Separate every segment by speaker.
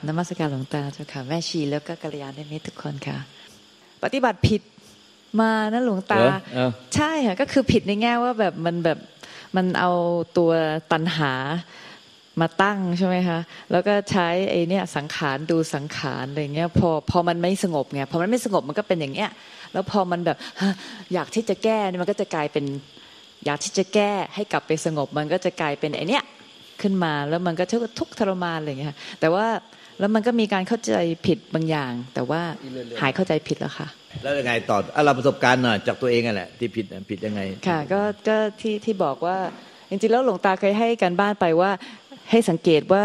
Speaker 1: กับนมัสการหลวงตาเจ้าค่ะแม่ชีแล้วก็กัลยาณมิตรทุกคนค่ะ ปฏิบัติผิดมานะหลวงตา ใช่ค่ะก็คือผิดในแง่ว่าแบบมันแบบมันเอาตัวตันหามาตั้งใช่ไหมคะ แล้วก็ใช้ไอ้นี่สังขารดูสังขารอะไรเงี้ย พอพอมันไม่สงบไงพอมันไม่สงบมันก็เป็นอย่างเงี้ย แล้วพอมันแบบอยากที่จะแก้มันก็จะกลายเป็น อยากที่จะแก้ให้กลับไปสงบ มันก็จะกลายเป็นไอเนี้ยขึ้นมาแล้วมันก็ทุกข์ทรมานอะไรเงี้ยแต่ว่า แล้วมันก็มีการเข้าใจผิดบางอย่าง แต่ว่าหายเข้าใจผิดแล้วค่ะ
Speaker 2: แล้วยังไงต่อเราประสบการณ์หน่อยจากตัวเองอะแหละที่ผิดผิดยังไง
Speaker 1: ค่ะ ก็ก็ที่ที่บอกว่าจริงๆแล้วหลวงตาเคยให้การบ้านไปว่าให้สังเกตว่า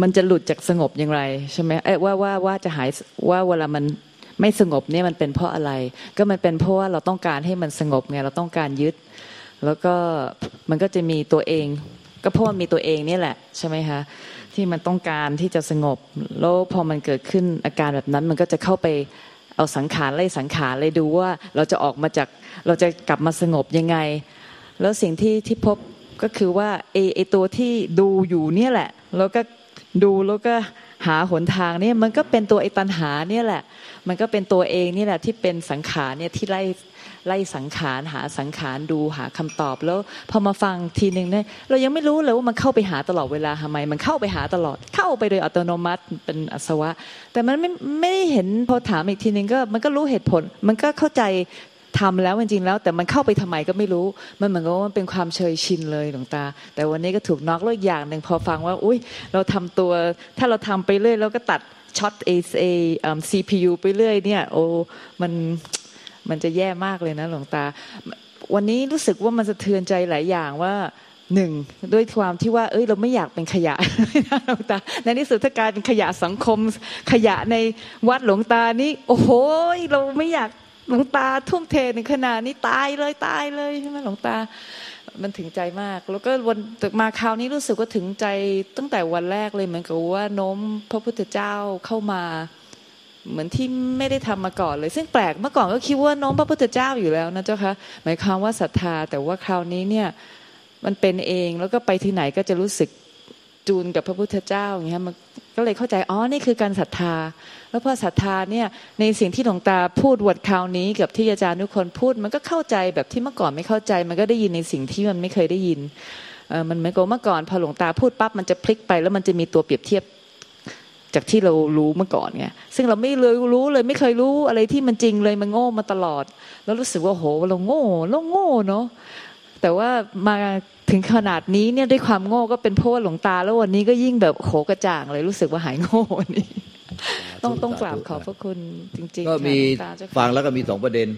Speaker 1: มันจะหลุดจากสงบอย่างไรใช่ไหมเอ้ว่าว่าว่าจะหายว่าเวลามันไม่สงบเนี่ยมันเป็นเพราะอะไร ก็มันเป็นเพราะว่าเราต้องการให้มันสงบไงเราต้องการยึด แล้วก็มันก็จะมีตัวเอง ก็เพราะมันมีตัวเองนี่แหละใช่ไหมคะ ที่มันต้องการที่จะสงบ แล้วพอมันเกิดขึ้นอาการแบบนั้นมันก็จะเข้าไปเอาสังขารไล่สังขารเลยดูว่าเราจะออกมาจากเราจะกลับมาสงบยังไง แล้วสิ่งที่ที่พบก็คือว่าไอไอตัวที่ดูอยู่เนี่ยแหละ แล้วก็ดูแล้วก็หาหนทางเนี่ยมันก็เป็นตัวไอตันหาเนี่ยแหละ มันก็เป็นตัวเองนี่แหละที่เป็นสังขารเนี่ยที่ไล่ ไล่สังขารหาสังขารดูหาคำตอบแล้วพอมาฟังทีหนึ่งเนี่ยเรายังไม่รู้เลยว่ามันเข้าไปหาตลอดเวลาทำไม มันเข้าไปหาตลอดเข้าไปโดยอัตโนมัติเป็นอสวะ แต่มันไม่ไม่ได้เห็นพอถามอีกทีหนึ่งก็มันก็รู้เหตุผล มันก็เข้าใจทำแล้วจริงๆแล้ว แต่มันเข้าไปทำไมก็ไม่รู้ มันเหมือนกับว่ามันเป็นความเชยชินเลยหลวงตา แต่วันนี้ก็ถูกน็อกแล้วอย่างหนึ่งพอฟังว่า อุ้ยเราทำตัว ถ้าเราทำไปเรื่อยแล้วก็ตัดช็อตเอเอซีพียูไปเรื่อยเนี่ย โอ้มัน มันจะแย่มากเลยนะหลวงตา วันนี้รู้สึกว่ามันสะเทือนใจหลายอย่างว่าหนึ่งด้วยความที่ว่า เอ้ย เราไม่อยากเป็นขยะหลวงตา ในที่สุดถ้ากลายเป็นขยะสังคม ขยะในวัดหลวงตานี่โอ้โหเราไม่อยากหลวงตาทุ่มเทในขนาดนี้ตายเลยตายเลยใช่ไหมหลวงตา มันถึงใจมาก แล้วก็วันมาคราวนี้รู้สึกว่าถึงใจตั้งแต่วันแรกเลยเหมือนกับว่าโน้มพระพุทธเจ้าเข้ามา เหมือนที่ไม่ได้ทำมาก่อนเลย ซึ่งแปลกเมื่อก่อนก็คิดว่าน้มพระพุทธเจ้าอยู่แล้วนะเจ้าคะหมายความว่าศรัทธา แต่ว่าคราวนี้เนี่ยมันเป็นเองแล้วก็ไปที่ไหนก็จะรู้สึกจูนกับพระพุทธเจ้าอย่างเงี้ยมันก็เลยเข้าใจอ๋อนี่คือการศรัทธา แล้วพอศรัทธาเนี่ยในสิ่งที่หลวงตาพูดวดคราวนี้ กับที่อาจารย์ทุกคนพูด มันก็เข้าใจแบบที่เมื่อก่อนไม่เข้าใจ มันก็ได้ยินในสิ่งที่มันไม่เคยได้ยินมันเหมือนกับเมื่อก่อนพอหลวงตาพูดปั๊บมันจะพลิกไปแล้วมันจะมีตัวเปรียบเทียบ จากที่เรารู้เมื่อก่อนไงซึ่งเราไม่เลยรู้เลยไม่เคยรู้อะไรที่มันจริงเลยมันโง่มาตลอด แล้วรู้สึกว่าโหเราโง่เราโง่เนาะแต่ว่ามาถึงขนาดนี้เนี่ยด้วยความโง่ก็เป็นเพราะว่าหลวงตา แล้ววันนี้ก็ยิ่งแบบโหกระจ่างเลยรู้สึกว่าหายโง่วันนี้ต้องต้องกราบขอบพระคุณจริง
Speaker 2: ๆก็มีฟังแล้วก็มีสองประเด็น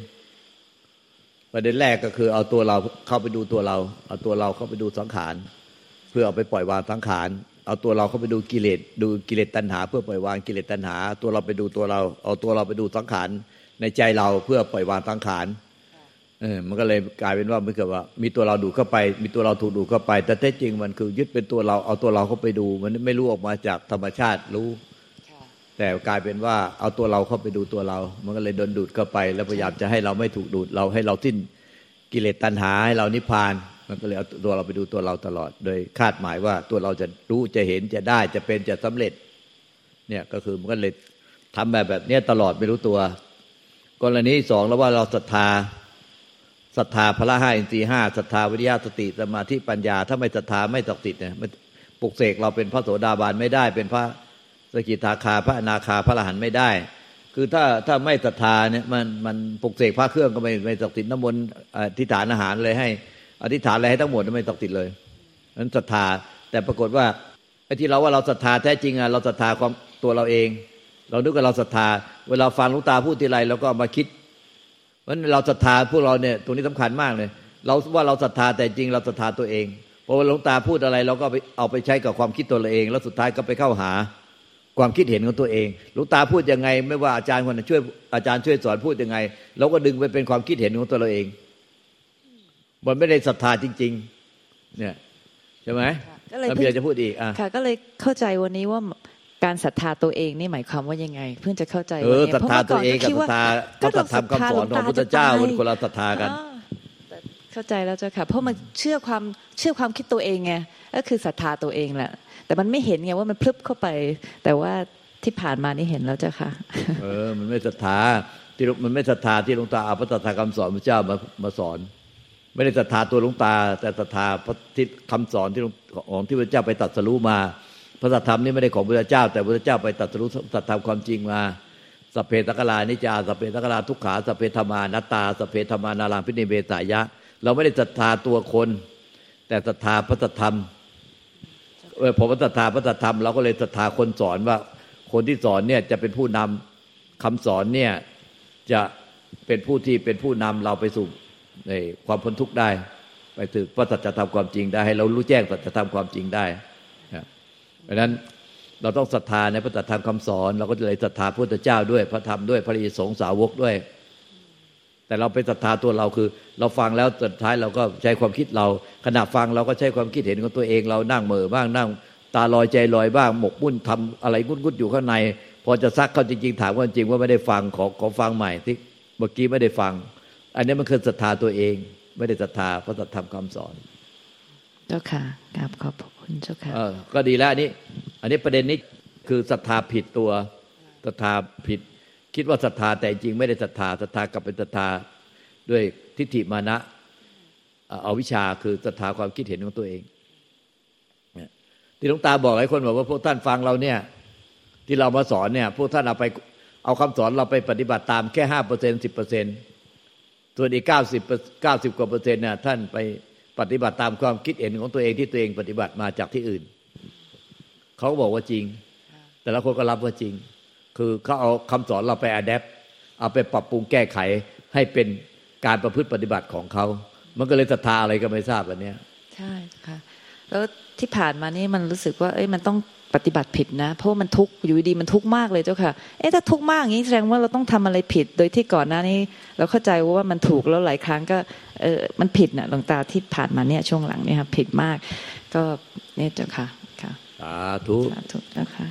Speaker 2: ประเด็นแรกก็คือเอาตัวเราเข้าไปดูตัวเรา เอาตัวเราเข้าไปดูสังขาร เพื่อเอาไปปล่อยวางสังขาร เอาตัวเราเข้าไปดูกิเลสดูกิเลสตัณหา เพื่อปล่อยวางกิเลสตัณหา ตัวเราไปดูตัวเรา เอาตัวเราไปดูสังขารในใจเราเพื่อปล่อยวางสังขารเออมันก็เลยกลายเป็นว่าไม่เกิดว่า มีตัวเราดูเข้าไป มีตัวเราถูกดูเข้าไป แต่แท้จริงมันคือยึดเป็นตัวเราเอาตัวเราเข้าไปดู มันไม่รู้ออกมาจากธรรมชาติรู้ แต่กลายเป็นว่าเอาตัวเราเข้าไปดูตัวเรา มันก็เลยโดนดูดเข้าไป แล้วพยายามจะให้เราไม่ถูกดูดเราให้เราสิ้นกิเลสตัณหาให้เรานิพพาน มันก็เลยเอาตัวเราไปดูตัวเราตลอด โดยคาดหมายว่าตัวเราจะรู้จะเห็นจะได้จะเป็นจะสำเร็จ เนี่ยก็คือมันก็เลยทำแบบแบบนี้ตลอดไม่รู้ตัว กรณีสองแล้วว่าเราศรัทธาศรัทธาพระห้าอินทรีห้าศรัทธาวิริยะสติสมาธิปัญญา ถ้าไม่ศรัทธาไม่ศักดิ์สิทธิ์เนี่ยมันปลุกเสกเราเป็นพระโสดาบันไม่ได้ เป็นพระสกิทาคาพระอนาคาพระอรหันต์ไม่ได้ คือถ้าถ้าไม่ศรัทธาเนี่ยมันมันปลุกเสกพระเครื่องก็ไม่ไม่ศักดิ์สิทธิ์น้ำมนต์อธิษฐานอาหารเลยให้ อธิษฐานอะไรให้ทั้งหมดไม่ศักดิ์สิทธิ์เลยนั้นศรัทธาแต่ปรากฏว่าไอ้ที่เราว่าเราศรัทธาแท้จริงอะเราศรัทธาความตัวเราเอง เราดูว่าเราศรัทธา เวลาฟังลุงตาพูดทีไรเราก็มาคิดเพราะเราศรัทธาพวกเราเนี่ยตรงนี้สำคัญมากเลยเราว่าเราศรัทธาแต่จริงเราศรัทธาตัวเองพอหลวงตาพูดอะไรเราก็เอาไปใช้กับความคิดตัวเราเอง แล้วสุดท้ายก็ไปเข้าหาความคิดเห็นของตัวเองหลวงตาพูดยังไง ไม่ว่าอาจารย์คนช่วยอาจารย์ช่วยสอนพูดยังไง เราก็ดึงไปเป็นความคิดเห็นของตัวเราเอง มันไม่ได้ศรัทธาจริง ๆ เนี่ยใช่ไหมก็เลยพี่จะพูดอีกอะ
Speaker 1: ก็เลยเข้าใจวันนี้ว่าการศรัทธาตัวเองนี่หมายความว่ายังไง เพื่อจะเข้าใจ
Speaker 2: เออศรัทธาตัวเองกับศรัทธาก็ศรัทธาคำสอนของพุทธเจ้ามันคนละศรัทธากัน
Speaker 1: เข้าใจแล้วเจ้าค่ะ เพราะมันเชื่อความเชื่อความคิดตัวเองไงก็คือศรัทธาตัวเองแหละแต่มันไม่เห็นไงว่ามันพลึบเข้าไป แต่ว่าที่ผ่านมานี่เห็นแล้วเจ้าค่ะ
Speaker 2: เออ มันไม่ศรัทธาที่มันไม่ศรัทธาที่หลวงตาเอาพระศรัทธาคำสอนพระเจ้ามามาสอน ไม่ได้ศรัทธาตัวหลวงตา แต่ศรัทธาพระที่คำสอนที่ของที่พระเจ้าไปตัดสรู้มา พระธรรมนี่ไม่ได้ของพระเจ้า แต่พระเจ้าไปตัดสรู้ตัดธรรมความจริงมาสเพตกลานิจาสเพตกลาทุกขาสเพธรรมานัตตาสเพธรรมานารังพิเนเบสายะ เราไม่ได้ศรัทธาตัวคน แต่ศรัทธาพระธรรมเออผมศรัทธาพระธรรมเราก็เลยศรัทธาคนสอนว่าคนที่สอนเนี่ยจะเป็นผู้นำคำสอนเนี่ยจะเป็นผู้ที่เป็นผู้นำเราไปสู่ ในความพ้นทุกข์ได้ ไปถึงพระสัจธรรมความจริงได้ให้เรารู้แจ้งสัจธรรมความจริงได้เพราะนั้นเราต้องศรัทธาในพระสัจธรรมคำสอน เราก็เลยศรัทธาพระพุทธเจ้าด้วยพระธรรมด้วยพระอิสงสาวกด้วย แต่เราไปศรัทธาตัวเราคือ เราฟังแล้วสุดท้ายเราก็ใช้ความคิดเรา ขณะฟังเราก็ใช้ความคิดเห็นของตัวเองเรานั่งเหม่อบ้างนั่ง ตาลอยใจลอยบ้างหมกมุ่นทำอะไรงุดงุดอยู่ข้างใน พอจะซักเขาจริงๆถามว่าจริงว่าไม่ได้ฟังขอขอฟังใหม่ที่เมื่อกี้ไม่ได้ฟัง อันนี้มันคือศรัทธาตัวเอง ไม่ได้ศรัทธาพระธรรมคำสอน
Speaker 1: เจ้าค่ะกราบขอบคุณเจ้าค่ะ
Speaker 2: ก็ดีแล้วอันนี้ อันนี้ประเด็นนี้คือศรัทธาผิดตัวศรัทธาผิด คิดว่าศรัทธาแต่จริงไม่ได้ศรัทธาศรัทธากลับเป็นศรัทธาด้วยทิฏฐิมานะเอาวิชาคือศรัทธาความคิดเห็นของตัวเองที่หลวงตาบอกหลายคนบอกว่าพวกท่านฟังเราเนี่ย ที่เรามาสอนเนี่ย พวกท่านเอาไปเอาคำสอนเราไปปฏิบัติตามแค่ห้าเปอร์เซ็นสิบเปอร์เซ็น ส่วนอีกเก้าสิบเก้าสิบกว่าเปอร์เซ็นต์เนี่ยท่านไปปฏิบัติตามความคิดเห็นของตัวเองที่ตัวเองปฏิบัติมาจากที่อื่น เขาบอกว่าจริง แต่ละคนก็รับว่าจริง คือเขาเอาคำสอนเราไปอัดแอปเอาไปปรับปรุงแก้ไขให้เป็นการประพฤติปฏิบัติของเขา มันก็เลยศรัทธาอะไรก็ไม่ทราบอันเนี้ย
Speaker 1: ใช่ค่ะ แล้วที่ผ่านมานี่มันรู้สึกว่า เอ้ยมันต้อง ปฏิบัติผิดนะ เพราะมันทุกข์อยู่ดีมันทุกข์มากเลยเจ้าค่ะ เอ๊ะถ้าทุกข์มากอย่างนี้แสดงว่าเราต้องทำอะไรผิด โดยที่ก่อนหน้านี้ เราเข้าใจว่ามันถูกแล้วหลายครั้งก็เออมันผิดนะหลวงตาที่ผ่านมาเนี่ยช่วงหลังเนี่ยครับผิดมาก ก็เนี่ยเจ้าค่ะค่ะ
Speaker 2: สาธุ
Speaker 1: สาธุเจ้าค่ะ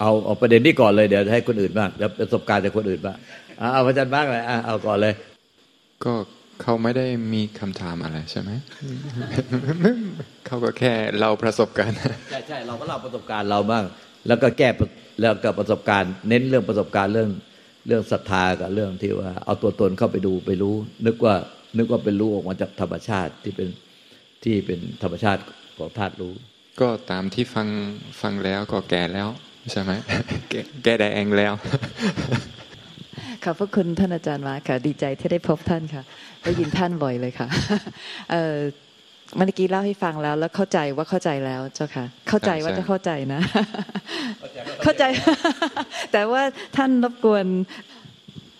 Speaker 2: เอาเอาประเด็นนี้ก่อนเลยเดี๋ยวให้คนอื่นบ้างเดี๋ยวประสบการณ์จากคนอื่นบ้างเอาพระอาจารย์บ้างเลยเอาก่อนเลย
Speaker 3: ก็ เขาไม่ได้มีคำถามอะไรใช่ไหม เขาก็แค่เราประสบการณ์
Speaker 2: ใช่ใช่เราก็เล่าประสบการณ์เราบ้าง แล้วก็แก้แล้วก็ประสบการณ์ เน้นเรื่องประสบการณ์เรื่องเรื่องศรัทธากับเรื่องที่ว่า เอาตัวตนเข้าไปดูไปรู้ นึกว่านึกว่าเป็นรู้ออกมาจากธรรมชาติที่เป็นที่เป็นธรรมชาติของธาตุรู้
Speaker 3: ก็ตามที่ฟังฟังแล้วก็แก่แล้วใช่ไหมแก่ได้เองแล้ว
Speaker 1: ขอบพระคุณท่านอาจารย์มาค่ะ ดีใจที่ได้พบท่านค่ะได้ยินท่านบ่อยเลยค่ะเออเมื่อกี้เล่าให้ฟังแล้ว แล้วเข้าใจว่าเข้าใจแล้วเจ้าค่ะ เข้าใจว่าจะเข้าใจนะ เข้าใจ แต่ว่าท่านรบกวน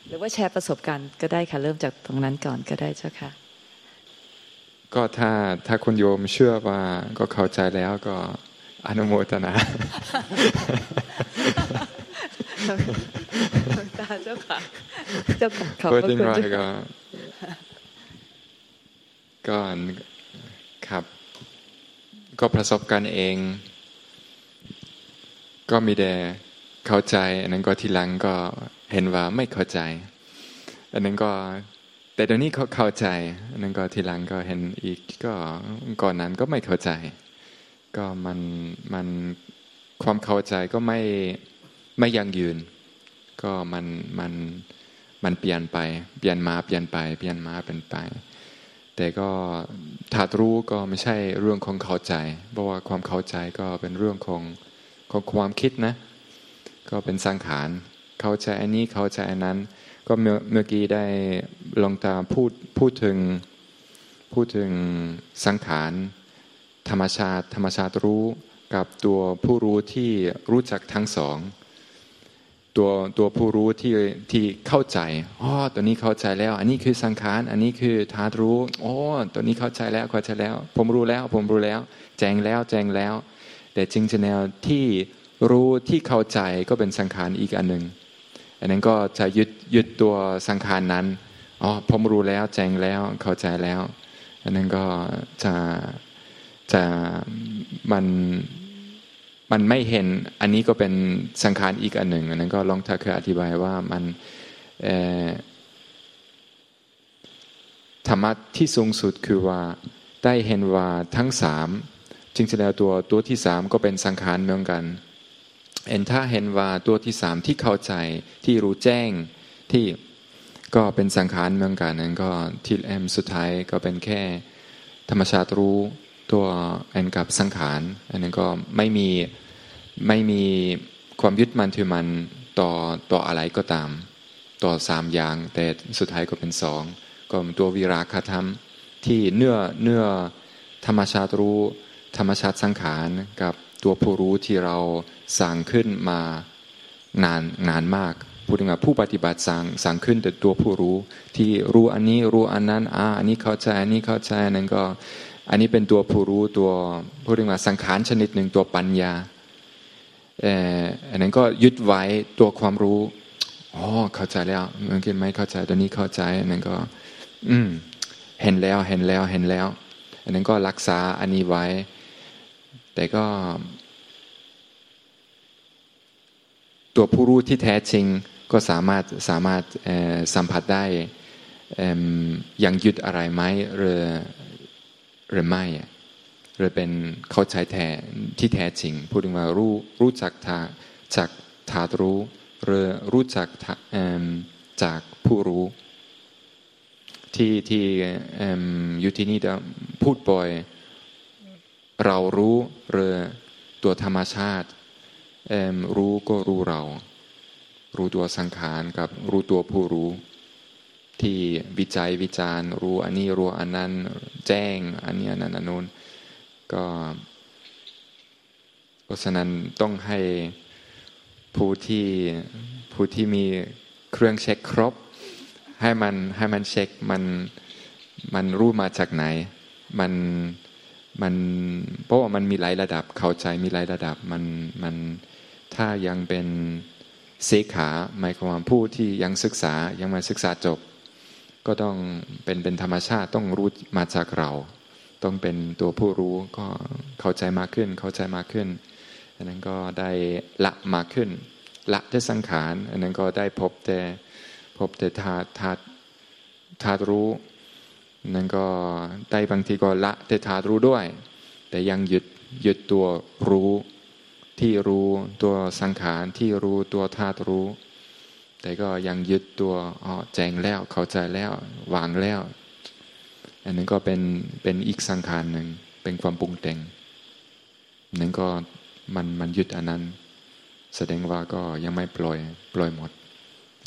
Speaker 1: หรือว่าแชร์ประสบการณ์ก็ได้ค่ะ เริ่มจากตรงนั้นก่อนก็ได้เจ้าค่ะ
Speaker 3: ก็ถ้าถ้าคุณโยมเชื่อว่าก็เข้าใจแล้วก็อนุโมทนา
Speaker 1: ตา เจ้าค่ะเจ้าค่ะขอบคุณเจ้า
Speaker 3: ก็ครับ ก็ประสบการณ์เอง ก็มีแต่เข้าใจ อันนั้นก็ทีหลังก็เห็นว่าไม่เข้าใจ อันนั้นก็ แต่ตอนนี้เขาเข้าใจ อันนั้นก็ทีหลังก็เห็นอีกก็ก่อนนั้นก็ไม่เข้าใจ ก็มันมันความเข้าใจก็ไม่ไม่ยั่งยืน ก็มันมันมันเปลี่ยนไป เปลี่ยนมาเปลี่ยนไป เปลี่ยนมาเป็นไป แต่ก็ถ้ารู้ก็ไม่ใช่เรื่องของเข้าใจ เพราะว่าความเข้าใจก็เป็นเรื่องของของความคิดนะ ก็เป็นสังขารเข้าใจอันนี้เข้าใจอันนั้น ก็เมื่อเมื่อกี้ได้ลองตาพูดพูดถึงพูดถึงสังขารธรรมชาติ ธรรมชาติรู้กับตัวผู้รู้ที่รู้จักทั้งสอง ตัวตัวผู้รู้ที่ที่เข้าใจอ๋อตัวนี้เข้าใจแล้ว อันนี้คือสังขาร อันนี้คือธาตุรู้โอ้ตัวนี้เข้าใจแล้วเข้าใจแล้ว ผมรู้แล้ว ผมรู้แล้ว แจ้งแล้วแจ้งแล้ว แต่จริงๆแนวที่รู้ที่เข้าใจก็เป็นสังขารอีกอันหนึ่งอันนั้นก็จะยึดยึดตัวสังขารนั้นอ๋อผมรู้แล้วแจ้งแล้วเข้าใจแล้ว อันนั้นก็จะจะมัน มันไม่เห็นอันนี้ก็เป็นสังขารอีกอันหนึ่งอันนั้นก็ลองถ้าเคยอธิบายว่ามันธรรมะที่สูงสุดคือว่าได้เห็นว่าทั้งสามจริงๆแล้วตัวตัวที่สามก็เป็นสังขารเหมือนกันเอ็นถ้าเห็นว่าตัวที่สามที่เข้าใจที่รู้แจ้งที่ก็เป็นสังขารเหมือนกันนั้นก็ที่แอมสุดท้ายก็เป็นแค่ธรรมชาติรู้ ตัวแอนกับสังขารอันนั้นก็ไม่มีไม่มีความยึดมั่นถือมันต่อต่ออะไรก็ตาม ต่อสามอย่าง แต่สุดท้ายก็เป็นสองก็ตัววิราคธรรมที่เนื้อเนื้อธรรมชาติรู้ ธรรมชาติสังขารกับตัวผู้รู้ที่เราสั่งขึ้นมานานนานมากพูดถึงว่าผู้ปฏิบัติสั่งสั่งขึ้นแต่ตัวผู้รู้ ที่รู้อันนี้รู้อันนั้นอ่าอันนี้เข้าใจอันนี้เข้าใจนั้นก็ อันนี้เป็นตัวผู้รู้ตัวพูดถึงว่าสังขารชนิดหนึ่งตัวปัญญาเอออันนั้นก็ยึดไว้ตัวความรู้อ๋อเข้าใจแล้วเมื่อกี้ไม่เข้าใจตอนนี้เข้าใจอันนั้นก็ อืม เห็นแล้วเห็นแล้วเห็นแล้ว อันนั้นก็รักษาอันนี้ไว้ แต่ก็ ตัวผู้รู้ที่แท้จริงก็สามารถสามารถสัมผัสได้ยังยึดอะไรไหมหรือ หรือไม่หรือเป็นเข้าใจแท้ที่แท้จริง พูดถึงว่ารู้รู้จักทาจากธารู้หรือรู้จักจากผู้รู้ ที่ที่อยู่ที่นี่จะพูดบ่อย เรารู้หรือตัวธรรมชาติรู้ก็รู้เรา รู้ตัวสังขารกับรู้ตัวผู้รู้ ที่วิจัยวิจารณ์รู้อันนี้รู้อันนั้นแจ้ง อันนี้อันนั้นอันนู้นก็เพราะฉะนั้นต้องให้ผู้ที่ผู้ที่มีเครื่องเช็คครบ ให้มันให้มันเช็คมันมันรู้มาจากไหน มันมันเพราะว่ามันมีหลายระดับเข้าใจมีหลายระดับมันมันถ้ายังเป็นเสขาหมายความผู้ที่ยังศึกษายังมาศึกษาจบ ก็ต้องเป็นเป็นธรรมชาติต้องรู้มาจากเรา ต้องเป็นตัวผู้รู้ก็เข้าใจมากขึ้นเข้าใจมากขึ้น อันนั้นก็ได้ละมากขึ้น ละได้สังขาร อันนั้นก็ได้พบแต่พบแต่ธาตุธาตุธาตุรู้นั่นก็ได้บางทีก็ละแต่ธาตุรู้ด้วย แต่ยังหยึดหยึดตัวรู้ที่รู้ตัวสังขารที่รู้ตัวธาตุรู้ แต่ก็ยังยึดตัวอ๋อแจ้งแล้วเข้าใจแล้ววางแล้ว อันนั้นก็เป็นเป็นอีกสังขารหนึ่งเป็นความปรุงแต่งนั่นก็มันมันยึดอันนั้น แสดงว่าก็ยังไม่ปล่อยปล่อยหมด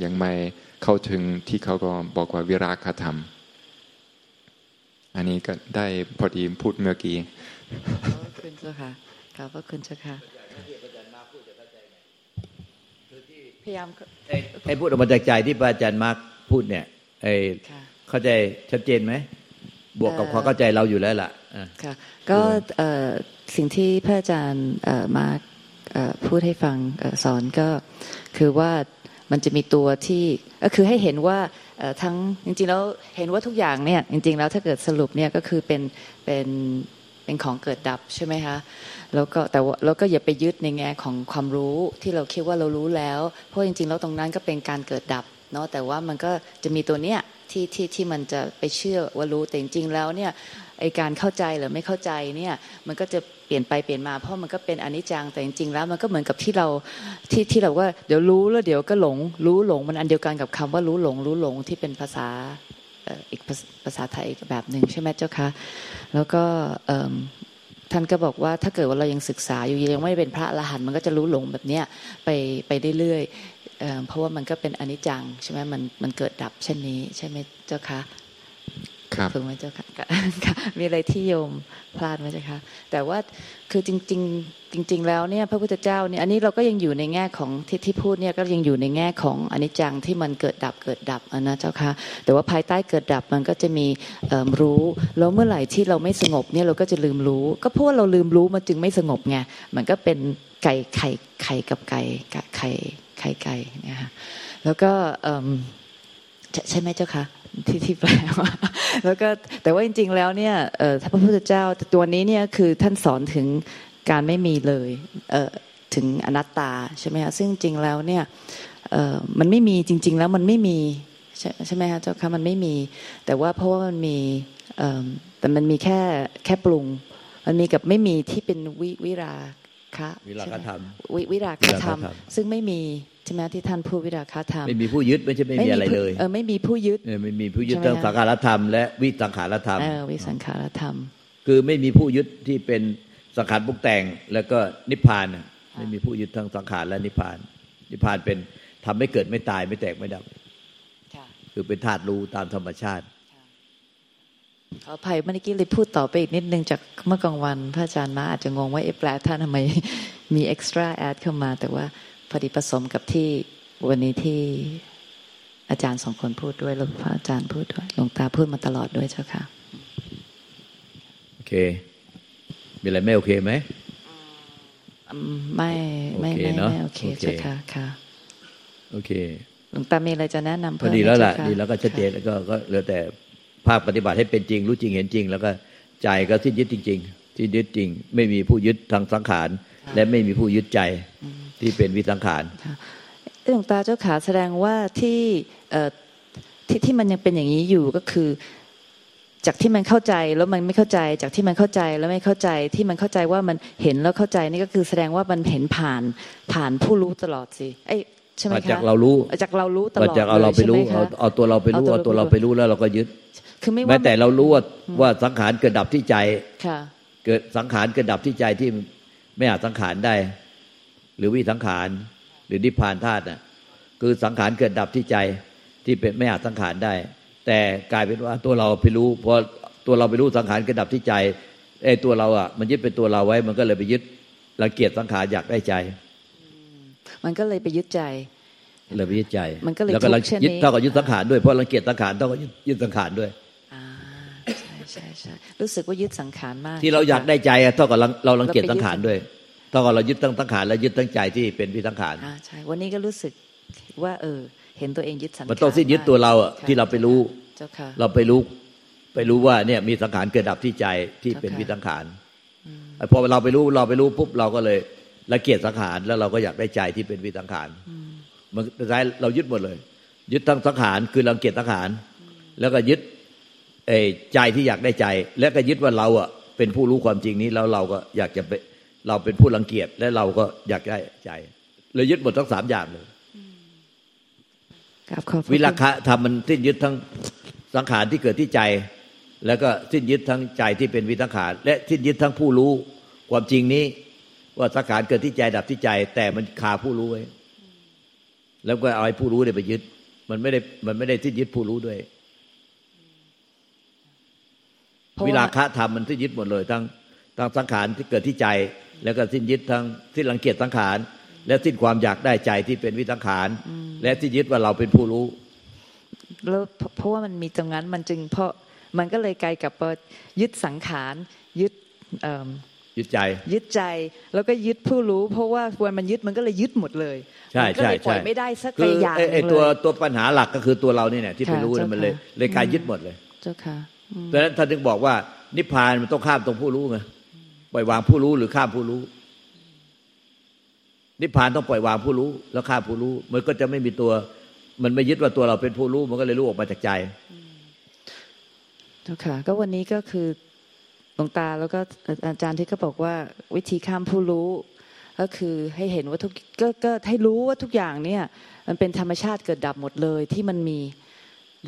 Speaker 3: ยังไม่เข้าถึงที่เขาก็บอกว่าวิราคธรรม อันนี้ก็ได้พอดีพูดเมื่อกี้
Speaker 1: ขอบคุณเจ้าค่ะขอบพระคุณเจ้าค่ะ พยายาม
Speaker 2: ไอ้พูดออกมาจากใจที่พระอาจารย์มาร์กพูดเนี่ยไอ้เข้าใจชัดเจนไหมบวกกับความเข้าใจเราอยู่แล้วล่ะ
Speaker 1: ค่ะก็สิ่งที่พระอาจารย์มาร์กพูดให้ฟังสอนก็คือว่ามันจะมีตัวที่ก็คือให้เห็นว่าทั้งจริงๆแล้วเห็นว่าทุกอย่างเนี่ยจริง ๆ แล้วถ้าเกิดสรุปเนี่ยก็คือเป็นเป็น เป็นของเกิดดับใช่ไหมคะแล้วก็แต่ว่าเราก็อย่าไปยึดในแง่ของความรู้ที่เราคิดว่าเรารู้แล้ว เพราะจริงๆแล้วตรงนั้นก็เป็นการเกิดดับเนาะแต่ว่ามันก็จะมีตัวเนี้ยที่ที่ที่มันจะไปเชื่อว่ารู้แต่จริงๆแล้วเนี่ยไอการเข้าใจหรือไม่เข้าใจเนี่ยมันก็จะเปลี่ยนไปเปลี่ยนมาเพราะมันก็เป็นอนิจจังแต่จริงๆแล้วมันก็เหมือนกับที่เราที่ที่เราว่าเดี๋ยวรู้แล้วเดี๋ยวก็หลงรู้หลงมันอันเดียวกันกับคำว่ารู้หลง รู้หลงที่เป็นภาษา อีกภาษาไทยอีกแบบหนึ่งใช่ไหมเจ้าคะแล้วก็ท่านก็บอกว่าถ้าเกิดว่าเรายังศึกษาอยู่ยังไม่เป็นพระอรหันต์มันก็จะรู้หลงแบบเนี้ยไปไปเรื่อยๆเพราะว่ามันก็เป็นอนิจจังใช่ไหมมันมันเกิดดับเช่นนี้ใช่ไหมเจ้าคะ ถูกไหมเจ้าค่ะมีอะไรที่โยมพลาดไหมเจ้าคะแต่ว่าคือจริง ๆ จริง ๆ แล้วเนี่ยพระพุทธเจ้าเนี่ยอันนี้เราก็ยังอยู่ในแง่ของที่ที่พูดเนี่ยก็ยังอยู่ในแง่ของอนิจจังที่มันเกิดดับเกิดดับนะเจ้าค่ะแต่ว่าภายใต้เกิดดับมันก็จะมีรู้แล้วเมื่อไหร่ที่เราไม่สงบเนี่ยเราก็จะลืมรู้ ก็เพราะว่าเราลืมรู้มันจึงไม่สงบไงมันก็เป็นไก่ไข่ไข่กับไก่ไข่ไข่ไก่นะคะแล้วก็ใช่ไหมเจ้าคะ ที่ที่แปลว่าแล้วก็แต่ว่าจริง ๆ แล้วเนี่ยถ้าพระพุทธเจ้าตัวนี้เนี่ยคือท่านสอนถึงการไม่มีเลยถึงอนัตตาใช่ไหมคะซึ่งจริงแล้วเนี่ยมันไม่มีจริง ๆ แล้วมันไม่มีใช่ไหมคะเจ้าค่ะมันไม่มี แต่ว่าเพราะว่ามันมีแต่มันมีแค่แค่ปรุง มันมีกับไม่มีที่เป็นวิวิราคะ
Speaker 2: วิราคะธรรม
Speaker 1: วิวิราคะธรรม
Speaker 2: วิราคะธรรม
Speaker 1: ซึ่งไม่มี ใช่ไหมที่ท่านพูดวิราคะธรรม
Speaker 2: ไม่มีผู้ยึดไม่ใช่ไม่มีอะไร
Speaker 1: ผู้
Speaker 2: เลย
Speaker 1: เออไม่มีผู้ยึด
Speaker 2: เออไม่มีผู้ยึด
Speaker 1: ใช่ไหม
Speaker 2: ทั้ง
Speaker 1: คะ
Speaker 2: สังขารธรรมและวิสังขารธรรม
Speaker 1: เออวิสังขารธรรม
Speaker 2: คือไม่มีผู้ยึดที่เป็นสังขารปรุงแต่งแล้วก็นิพพานน่ะไม่มีผู้ยึดทั้งสังขารและนิพพาน นิพพานเป็นทำให้เกิดไม่ตายไม่แตกไม่ดับ
Speaker 1: ค่ะ
Speaker 2: คือเป็นธาตุรู้ตามธรรมชาติ
Speaker 1: ขออภัยเมื่อกี้เลยพูดต่อไปอีกนิดนึงจากเมื่อกลางวัน พระอาจารย์มาอาจจะงงว่าเอะแปลท่านทำไมมีเอ็กซ์ตร้าแอดเข้ามาแต่ว่า พอดีผสมกับที่วันนี้ที่อาจารย์สองคนพูดด้วยแล้วพระอาจารย์พูดด้วยหลวงตาพูดมาตลอดด้วยเจ้าค่ะ
Speaker 2: โอเค มีอะไรไม่โอเคไหม
Speaker 1: อืมไม่ไม่
Speaker 2: โอเค
Speaker 1: ไม่
Speaker 2: เนอะ
Speaker 1: ไม่โอเค
Speaker 2: โอเค
Speaker 1: เจ้าค่ะค่ะ
Speaker 2: โอเค
Speaker 1: หลวงตามีอะไรจะแนะนำ
Speaker 2: พ
Speaker 1: เพิ่
Speaker 2: อ
Speaker 1: ม
Speaker 2: ดีแล้วล่ะ
Speaker 1: ไหมจ้าค่
Speaker 2: ดีแล้วก็ชัดเจนแล้วก็ก็เหลือแต่ภาคปฏิบัติให้เป็นจริง รู้จริงเห็นจริง แล้วก็ใจก็สิ้นยึดจริง ๆ ที่ยึดจริง ไม่มีผู้ยึดทางสังขาร และไม่มีผู้ยึดใจ ที่เป็นวิสังขาร
Speaker 1: ค่ะเอ้ยหลวงตาเจ้าขาแสดงว่าที่เอ่อที่ที่มันยังเป็นอย่างนี้อยู่ก็คือ จากที่มันเข้าใจแล้วมันไม่เข้าใจ จากที่มันเข้าใจแล้วไม่เข้าใจที่มันเข้าใจว่ามันเห็นแล้วเข้าใจนี่ก็คือแสดงว่ามันเห็นผ่านผ่านผู้รู้ตลอดสิเอ้ยใช่ไหม
Speaker 2: มา
Speaker 1: คะ
Speaker 2: จากเรารู้
Speaker 1: จากเรารู้ตล
Speaker 2: มา
Speaker 1: อด
Speaker 2: จากเอาเราไปรู้
Speaker 1: ลยใช่หม
Speaker 2: เอา
Speaker 1: คะ
Speaker 2: เอาตัวเราไปรู้
Speaker 1: เอา
Speaker 2: เอา
Speaker 1: ตั
Speaker 2: ตัวว
Speaker 1: เรา
Speaker 2: เรา
Speaker 1: ไป
Speaker 2: ไป
Speaker 1: รู้
Speaker 2: รู้แล้วเราก็ยึด
Speaker 1: คือไม่ว่า
Speaker 2: แม้แต่เรารู้ว่าว่าสังขารเกิดดับที่ใจ
Speaker 1: ค่ะ
Speaker 2: เกิดสังขารเกิดดับที่ใจที่ไม่อาจสังขารได้ห รือวิสังขาร หรือนิพพานธาตุน่ะคือสังขารเกิดดับที่ใจที่เป็นไม่อาจสังขารได้ แต่กลายเป็นว่าตัวเราไปรู้พอตัวเราไปรู้สังขารเกิดดับที่ใจไอ้ตัวเราอะมันยึดเป็นตัวเราไว้ มันก็เลยไปยึดรังเกียจสังขารอยากได้ใจ
Speaker 1: มันก็เลยไปยึดใจ
Speaker 2: เลยไปยึดใจ
Speaker 1: มันก็เลย
Speaker 2: แล้วก็รัง
Speaker 1: ทุกข์เช่น
Speaker 2: ยึด
Speaker 1: นี้
Speaker 2: เท่ากับยึดสังขารด้วยเพราะรังเกียจสังขารเท่ากับยึดยึดสังขารด้วย
Speaker 1: อ่าใช่ใช่ใช่รู้สึกว่ายึดสังขารมาก
Speaker 2: ที่เราอยากได้ใจอะเท่ากับเราเรารังเกียจ
Speaker 1: เราไปยึด
Speaker 2: สังขารด้วย เท่ากับเรายึดทั้งสังขารและยึดทั้งใจที่เป็นวิสังขาร
Speaker 1: อ่าใช่วันนี้ก็รู้สึกว่า เออ เห็นตัวเองยึดสังขาร
Speaker 2: มันต้องสิ้นยึดตัวเราอะ
Speaker 1: ค่ะ
Speaker 2: ที่เราไปรู้
Speaker 1: เจ้าค่ะ
Speaker 2: เราไปรู้ ไปรู้ว่าเนี่ยมีสังขารเกิดดับที่ใจที่เป็น
Speaker 1: เจ้าค่ะ
Speaker 2: วิสังขารไอ้พอเราไปรู้เราไปรู้ปุ๊บเราก็เลยละเกียจสังขารแล้วเราก็อยากได้ใจที่เป็นวิสังขารมันสุดท้ายเรายึดหมดเลย ยึดทั้งสังขารคือรังเกียจสังขารแล้วก็ยึดไอ้ใจที่อยากได้ใจ แล้วก็ยึดว่าเราอะเป็นผู้รู้ความจริงนี้แล้วเราก็อยากจะไป เราเป็นผู้รังเกียจและเราก็อยากได้ใจเลยยึดหมดทั้งสามอย่างเลย
Speaker 1: กราบขอบพระคุณ
Speaker 2: วิราคะธรรมมันสิ้นยึดทั้งสังขารที่เกิดที่ใจ แล้วก็สิ้นยึดทั้งใจที่เป็นวิสังขารและสิ้นยึดทั้งผู้รู้ ความจริงนี้ ว่าสังขารเกิดที่ใจดับที่ใจ แต่มันคาผู้รู้ไว้แล้วก็เอาไอ้ผู้รู้เนี่ยไปยึด มันไม่ได้มันไม่ได้สิ้นยึดผู้รู้ด้วย
Speaker 1: เพราะ
Speaker 2: วิ
Speaker 1: ว่า
Speaker 2: ราคะธรรมมันสิ้นยึดหมดเลย ทั้งทั้งสังขารที่เกิดที่ใจ แล้วก็สิ้นยึดทั้งสิ้นรังเกียจสังขาร และสิ้นความอยากได้ใจที่เป็นวิสังขาร และสิ้นยึดว่าเราเป็นผู้รู้
Speaker 1: แล้วเพราะเพราะว่ามันมีตรงนั้นมันจึงเพราะมันก็เลยกลายกับว่ายึดสังขารยึดเอิ่ม
Speaker 2: ยึดใจ
Speaker 1: ยึดใจแล้วก็ยึดผู้รู้ เพราะว่าวันมันยึดมันก็เลยยึดหมดเลย
Speaker 2: ใช่
Speaker 1: มันก็
Speaker 2: ใช่
Speaker 1: เลยปล่
Speaker 2: ใช่
Speaker 1: อยไม่ได้สัก
Speaker 2: คือ
Speaker 1: อย่าง
Speaker 2: ไอ้ไอ้
Speaker 1: หนึ่ง
Speaker 2: ตัว
Speaker 1: เลย
Speaker 2: ตัวปัญหาหลักก็คือตัวเรานี่เนี่ยที่ไป
Speaker 1: ค่ะ
Speaker 2: รู้เนี่ย
Speaker 1: เจ้า
Speaker 2: มันเลย
Speaker 1: ค่ะ
Speaker 2: เลยกลายยึดหมดเลย
Speaker 1: เจ้าค่ะอืม
Speaker 2: ดังนั้นท่านถึงบอกว่านิพพานมันต้องข้ามตรงผู้รู้ไง ปล่อยวางผู้รู้หรือข้ามผู้รู้ นิพพานต้องปล่อยวางผู้รู้ แล้วข้ามผู้รู้ มันก็จะไม่มีตัว มันไม่ยึดว่าตัวเราเป็นผู้รู้ มันก็เลยรู้ออกมาจากใจ
Speaker 1: เจ้าค่ะก็วันนี้ก็คือหลวงตาแล้วก็อาจารย์ที่ก็บอกว่าวิธีข้ามผู้รู้ ก็คือให้เห็นว่าทุกก็ก็ให้รู้ว่าทุกอย่างเนี่ย มันเป็นธรรมชาติเกิดดับหมดเลยที่มันมี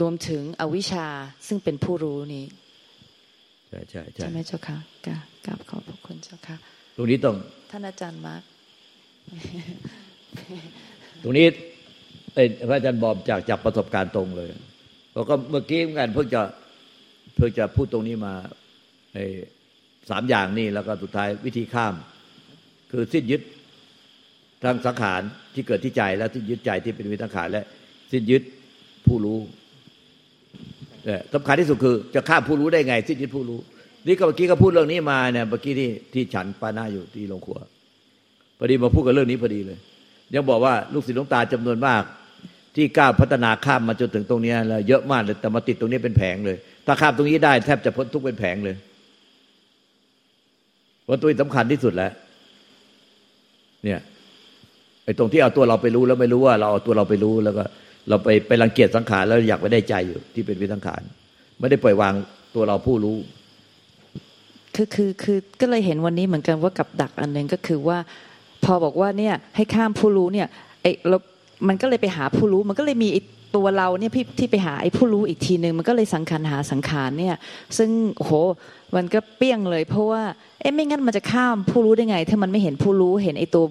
Speaker 1: รวมถึงอวิชชาซึ่งเป็นผู้รู้นี้
Speaker 2: ใช่ใช่ใช่
Speaker 1: ใช่ไหมเจ้าค่ะกราบกราบขอบพระคุณเจ้าค่ะ
Speaker 2: ตรงนี้ต้อง
Speaker 1: ท่านอาจารย์มาร์ค
Speaker 2: ตรงนี้เอ้ยพระอาจารย์บอมจากจากประสบการณ์ตรงเลยเราก็เมื่อกี้เหมือนกันเพิ่งจะเพิ่งจะพูดตรงนี้มาไอ้สามอย่างนี่แล้วก็สุดท้ายวิธีข้าม คือสิ้นยึดทางสังขารที่เกิดที่ใจและสิ้นยึดใจที่เป็นวิสังขารและสิ้นยึดผู้รู้เนี่ย สำคัญที่สุดคือ จะข้ามผู้รู้ได้ไงสิ้นยึดผู้รู้ นี่ก็เมื่อกี้ก็พูดเรื่องนี้มาเนี่ยเมื่อกี้ที่ที่ฉันปานาอยู่ที่โรงครัวพอดีมาพูดกับเรื่องนี้พอดีเลย ยังบอกว่าลูกศิษย์หลวงตาจำนวนมาก ที่ก้าวพัฒนาข้ามมาจนถึงตรงนี้แล้วเยอะมากเลยแต่มาติดตรงนี้เป็นแผงเลย ถ้าข้ามตรงนี้ได้แทบจะพ้นทุกเป็นแผงเลยเพราะตัวนี้สำคัญที่สุดแล้ว เนี่ยไอ้ตรงที่เอาตัวเราไปรู้แล้วไม่รู้ว่า เราเอาตัวเราไปรู้แล้วก็ เราไปไปรังเกียจสังขารแล้วอยากไปได้ใจอยู่ที่เป็นวิสังขาร ไม่ได้ปล่อยวางตัวเราผู้รู้
Speaker 1: คือคือคือก็เลยเห็นวันนี้เหมือนกันว่ากับดักอันหนึ่งก็คือว่า พอบอกว่าเนี่ยให้ข้ามผู้รู้เนี่ยไอ้เรามันก็เลยไปหาผู้รู้ มันก็เลยมีไอ้ตัวเราเนี่ยพี่ที่ไปหาไอ้ผู้รู้อีกทีหนึ่งมันก็เลยสังขารหาสังขารเนี่ย ซึ่งโอ้โหมันก็เปี้ยงเลย เพราะว่าเอ๊ะไม่งั้นมันจะข้ามผู้รู้ได้ไง ถ้ามันไม่เห็นผู้รู้เห็นไอ้ตัว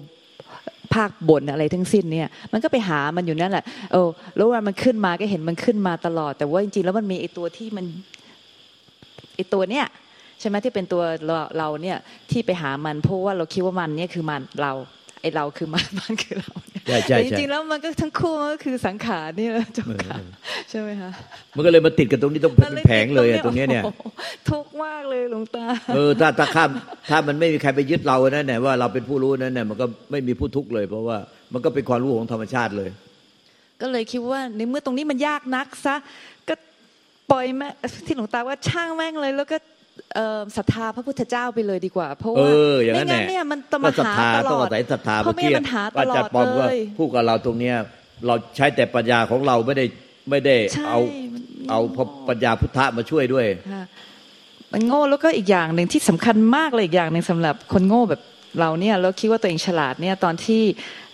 Speaker 1: ภาคบนอะไรทั้งสิ้นเนี่ยมันก็ไปหามันอยู่นั่นแหละโอ้แล้ววันมันขึ้นมาก็เห็นมันขึ้นมาตลอด แต่ว่าจริงๆแล้วมันมีไอตัวที่มันไอตัวเนี้ยใช่ไหมที่เป็นตัวเราเราเนี่ยที่ไปหามันเพราะว่าเราคิดว่ามันเนี่ยคือมันเรา อ้เราคือมันมันคือเราเนี่ย
Speaker 2: ใช่ใช่
Speaker 1: แต่จ
Speaker 2: ใช่
Speaker 1: ริงๆแล้วมันก็ทั้งคู่มันก็คือสังขารนี่แหละเจ้าค่ะใช่ไหมคะ
Speaker 2: มันก็เลยมาติดกันตรงนี้ต้องเป็นแผงเลยอะตรงเนี้ยเนี่ย
Speaker 1: โอ้โหทุกข์มากเลยหลวงตา
Speaker 2: เออถ้าถ้าข้ามถ้ามันไม่มีใครไปยึดเรานั่นแหละว่าเราเป็นผู้รู้นั่นแหละมันก็ไม่มีผู้ทุกข์เลย เพราะว่ามันก็เป็นความรู้ของธรรมชาติเลย
Speaker 1: ก็เลยคิดว่าในเมื่อตรงนี้มันยากนักซะก็ปล่อยแม่ที่หลวงตาว่าช่างแม่งเลย แล้วก็เอ่อ ศรัทธาพระพุทธเจ้าไปเลยดีกว่า เพราะ
Speaker 2: เอ
Speaker 1: ว่า
Speaker 2: ออย่างนั้
Speaker 1: ไม่
Speaker 2: น
Speaker 1: งั้น
Speaker 2: แหละ
Speaker 1: เนี่ยมันจะ
Speaker 2: ก็
Speaker 1: มา
Speaker 2: ศรัท
Speaker 1: หา
Speaker 2: ธา
Speaker 1: ตล
Speaker 2: ต้อง
Speaker 1: อด
Speaker 2: อาศัยศรัทธา
Speaker 1: เพราะ
Speaker 2: เมื่อ
Speaker 1: ไม่
Speaker 2: กี้
Speaker 1: งั้นมันหาต
Speaker 2: อา
Speaker 1: ลอ
Speaker 2: จา
Speaker 1: ด
Speaker 2: รย์ปอม
Speaker 1: เล
Speaker 2: ก็
Speaker 1: ย
Speaker 2: พูดกับเราตรงเนี้ยเราใช้แต่ปัญญาของเราไม่ได้ไม่ได้
Speaker 1: ใช่
Speaker 2: เอา
Speaker 1: มันมี
Speaker 2: เอาพระปัญญาพุทธะมาช่วยด้วย
Speaker 1: ค่ะมันโง่แล้วก็อีกอย่างหนึ่งที่สำคัญมากเลยอีกอย่างหนึ่งสำหรับคนโง่แบบเราเนี่ยแล้วคิดว่าตัวเองฉลาดเนี่ยตอนที่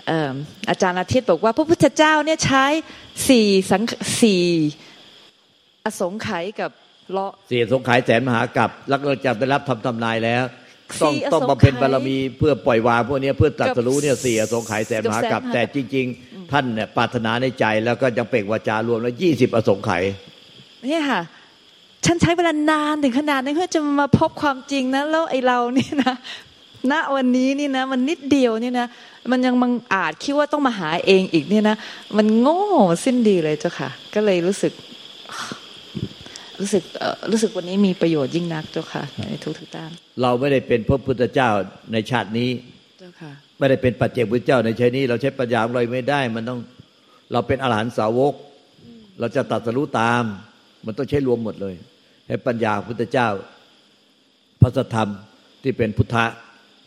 Speaker 1: เอิ่มอาจารย์อาทิตย์บอกว่า พระพุทธเจ้าเนี่ยใช้สี่สังสี่อสงไขยกับ เลาะ
Speaker 2: เสียสงขายแสนมหากรัปแล้วก็จะได้รับทำทำนายแล้ว ต้อง
Speaker 1: สี่อสงไขย
Speaker 2: ต้องบำเพ็ญบารมีเพื่อปล่อยวางพวกเนี้ยเพื่อตรัสรู้เนี่ยเสียสงขายแสนมหากรัป
Speaker 1: กับแสนมหา
Speaker 2: แต่จริง ๆ ท่านเนี่ยปรารถนาในใจแล้วก็ยังเปล่งวาจารวมแล้วยี่สิบอสงไขย
Speaker 1: เนี่ยค่ะฉันใช้เวลานานถึงขนาดนั้นเพื่อจะมาพบความจริงนะแล้วไอ้เรานี่นะณวันนี้นี่นะ มันนิดเดียวนี่นะ มันยังมังอาจคิดว่าต้องมาหาเองอีกเนี่ยนะ มันโง่สิ้นดีเลยเจ้าค่ะ ก็เลยรู้สึก รู้สึกเอ่อรู้สึกวันนี้มีประโยชน์ยิ่งนักเจ้าค่ะในทุกๆด้าน
Speaker 2: เราไม่ได้เป็นพระพุทธเจ้าในชาตินี้
Speaker 1: เจ้าค่ะ
Speaker 2: ไม่ได้เป็นปัจเจกพุทธเจ้าในชาตินี้ เราใช้ปัญญาของเราไม่ได้ มันต้องเราเป็นอรหันตสาวก เราจะตรัสรู้ตาม มันต้องใช้รวมหมดเลย ให้ปัญญาพุทธเจ้าพระสัทธรรมที่เป็นพุทธะ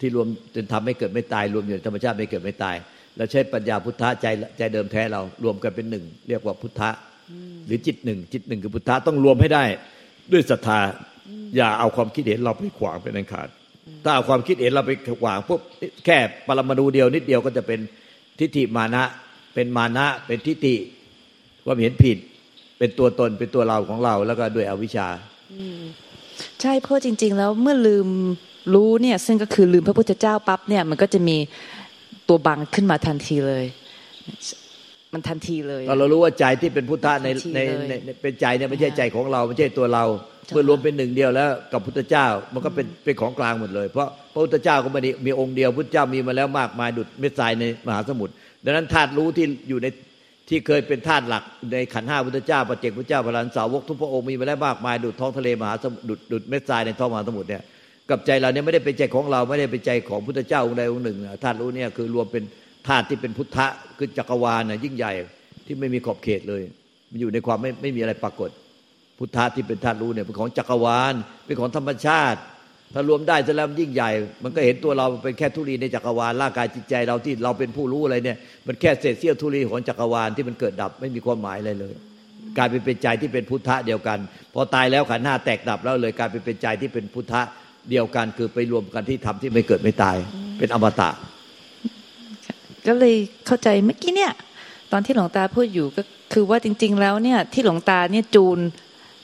Speaker 2: ที่รวมจนทำให้เกิดไม่ตาย รวมอยู่ในธรรมชาติไม่เกิดไม่ตายเราใช้ปัญญาพุทธะใจใจเดิมแท้เรารวมกันเป็นหนึ่งเรียกว่าพุทธะ หรือจิตหนึ่ง จิตหนึ่งคือพุทธะต้องรวมให้ได้ ด้วยศรัทธาอย่าเอาความคิดเห็นเราไปขวางเป็นอันขาด ถ้าเอาความคิดเห็นเราไปขวางปุ๊บแค่ปรมาณูเดียวนิดเดียวก็จะเป็นทิฏฐิมานะ เป็นมานะ เป็นทิฏฐิว่าเห็นผิด เป็นตัวตนเป็นตัวเราของเราแล้วก็ด้วยอวิชชา
Speaker 1: ใช่เพราะจริง ๆ แล้วเมื่อลืมรู้เนี่ยซึ่งก็คือลืมพระพุทธเจ้าปั๊บเนี่ยมันก็จะมีตัวบังขึ้นมาทันทีเลย มันทันทีเลย
Speaker 2: เราเรารู้ว่าใจที่เป็นพุทธะใน
Speaker 1: ทันที
Speaker 2: ใน
Speaker 1: เลย
Speaker 2: ในในเป็นใจเนี่ยไม่ใช่ใจของเราไม่ใช่ตัวเรา
Speaker 1: จ้ะ
Speaker 2: เมื่อรวมเป็นหนึ่งเดียวแล้วกับพุทธเจ้ามันก็เป็นเป็นของกลางหมดเลย เพราะพระพุทธเจ้าก็ไม่ได้มีองค์เดียวพุทธเจ้ามีมาแล้วมากมายดุจเม็ดทรายในมหาสมุทรดังนั้นธาตุรู้ที่อยู่ในที่เคยเป็นธาตุหลักในขันธ์ห้าพุทธเจ้าปัจเจกพุทธเจ้าพระลันสาวกทุกพระองค์มีมาแล้วมากมายดุจท้องทะเลมหาสมุทรดุจดุจเม็ดทรายในท้องมหาสมุทรเนี่ยกับใจเราเนี่ยไม่ได้เป็นใจของเราไม่ได้เป็นใจของพุทธเจ้าองค์ใดองค์หนึ่งนะธาตุรู้เนี่ยคือรวมเป็น ธาตุที่เป็นพุทธะคือจักรวาลน่ะยิ่งใหญ่ที่ไม่มีขอบเขตเลย มันอยู่ในความไม่ไม่มีอะไรปรากฏ พุทธะที่เป็นธาตุรู้เนี่ยเป็นของจักรวาล เป็นของธรรมชาติ ถ้ารวมได้จะแล้วมันยิ่งใหญ่ มันก็เห็นตัวเราเป็นแค่ธุลีในจักรวาลร่างกายจิตใจเราที่เราเป็นผู้รู้อะไรเนี่ย มันแค่เศษเสี้ยวธุลีของจักรวาลที่มันเกิดดับไม่มีความหมายอะไรเลยกลายเป็นเป็นใจที่เป็นพุทธะเดียวกัน พอตายแล้วขันธ์ห้าแตกดับแล้วเลยกลายเป็นเป็นใจที่เป็นพุทธะเดียวกัน คือไปรวมกันที่ทำที่ไม่เกิดไม่ตาย เป็นอมตะ
Speaker 1: ก็เลยเข้าใจเมื่อกี้เนี่ย ตอนที่หลวงตาพูดอยู่ก็คือว่าจริง ๆ แล้วเนี่ยที่หลวงตาเนี่ยจูน